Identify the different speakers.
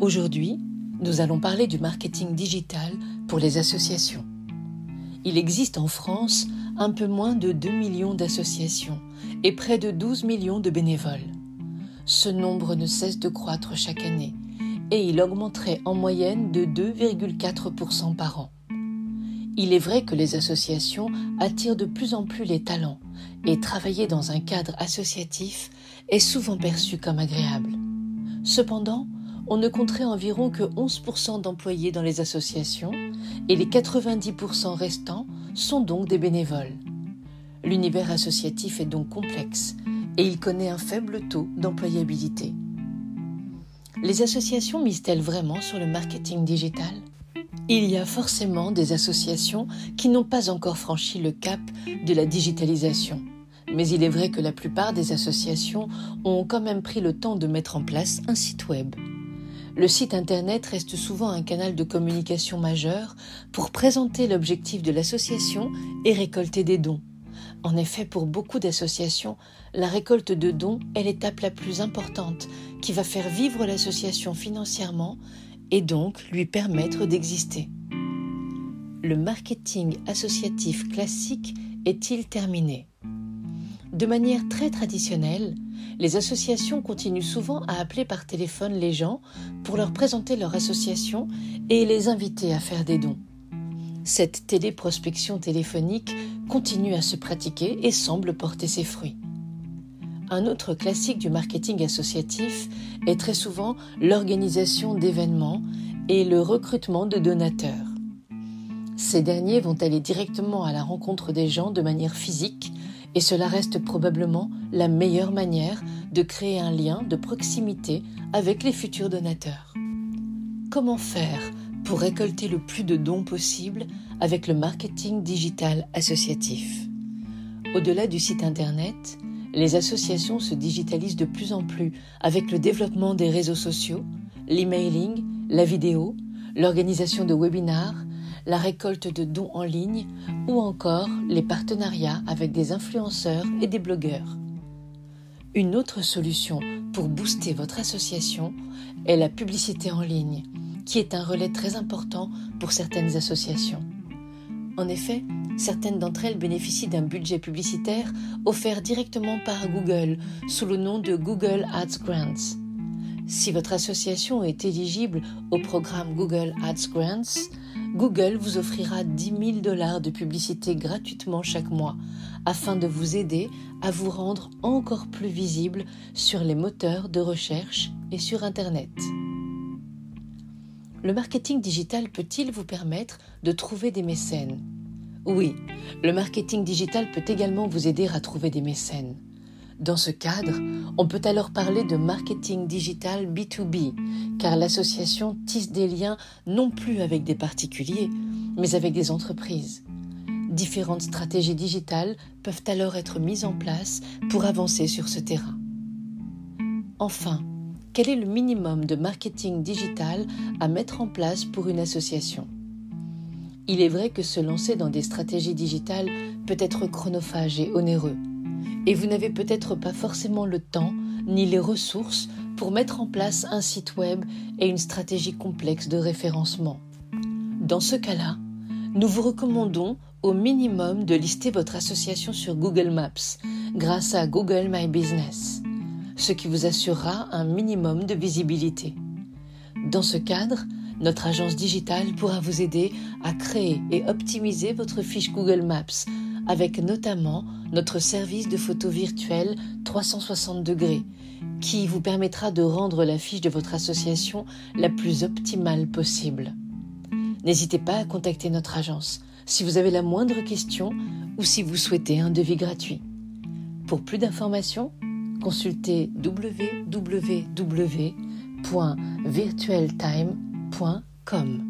Speaker 1: Aujourd'hui, nous allons parler du marketing digital pour les associations. Il existe en France un peu moins de 2 millions d'associations et près de 12 millions de bénévoles. Ce nombre ne cesse de croître chaque année et il augmenterait en moyenne de 2,4% par an. Il est vrai que les associations attirent de plus en plus les talents et travailler dans un cadre associatif est souvent perçu comme agréable. Cependant, on ne compterait environ que 11% d'employés dans les associations et les 90% restants sont donc des bénévoles. L'univers associatif est donc complexe et il connaît un faible taux d'employabilité. Les associations misent-elles vraiment sur le marketing digital? Il y a forcément des associations qui n'ont pas encore franchi le cap de la digitalisation. Mais il est vrai que la plupart des associations ont quand même pris le temps de mettre en place un site web. Le site Internet reste souvent un canal de communication majeur pour présenter l'objectif de l'association et récolter des dons. En effet, pour beaucoup d'associations, la récolte de dons est l'étape la plus importante qui va faire vivre l'association financièrement et donc lui permettre d'exister. Le marketing associatif classique est-il terminé? De manière très traditionnelle, les associations continuent souvent à appeler par téléphone les gens pour leur présenter leur association et les inviter à faire des dons. Cette téléprospection téléphonique continue à se pratiquer et semble porter ses fruits. Un autre classique du marketing associatif est très souvent l'organisation d'événements et le recrutement de donateurs. Ces derniers vont aller directement à la rencontre des gens de manière physique et cela reste probablement la meilleure manière de créer un lien de proximité avec les futurs donateurs. Comment faire pour récolter le plus de dons possible avec le marketing digital associatif? Au-delà du site Internet, les associations se digitalisent de plus en plus avec le développement des réseaux sociaux, l'emailing, la vidéo, l'organisation de webinars, la récolte de dons en ligne ou encore les partenariats avec des influenceurs et des blogueurs. Une autre solution pour booster votre association est la publicité en ligne, qui est un relais très important pour certaines associations. En effet, certaines d'entre elles bénéficient d'un budget publicitaire offert directement par Google sous le nom de Google Ads Grants. Si votre association est éligible au programme Google Ads Grants, Google vous offrira 10 000 dollars de publicité gratuitement chaque mois afin de vous aider à vous rendre encore plus visible sur les moteurs de recherche et sur Internet. Le marketing digital peut-il vous permettre de trouver des mécènes? Oui, le marketing digital peut également vous aider à trouver des mécènes. Dans ce cadre, on peut alors parler de marketing digital B2B, car l'association tisse des liens non plus avec des particuliers, mais avec des entreprises. Différentes stratégies digitales peuvent alors être mises en place pour avancer sur ce terrain. Enfin, quel est le minimum de marketing digital à mettre en place pour une association? Il est vrai que se lancer dans des stratégies digitales peut être chronophage et onéreux et vous n'avez peut-être pas forcément le temps ni les ressources pour mettre en place un site web et une stratégie complexe de référencement. Dans ce cas-là, nous vous recommandons au minimum de lister votre association sur Google Maps grâce à Google My Business, ce qui vous assurera un minimum de visibilité. Dans ce cadre, notre agence digitale pourra vous aider à créer et optimiser votre fiche Google Maps avec notamment notre service de photo virtuelle 360 degrés qui vous permettra de rendre la fiche de votre association la plus optimale possible. N'hésitez pas à contacter notre agence si vous avez la moindre question ou si vous souhaitez un devis gratuit. Pour plus d'informations, consultez www.virtualtime.com.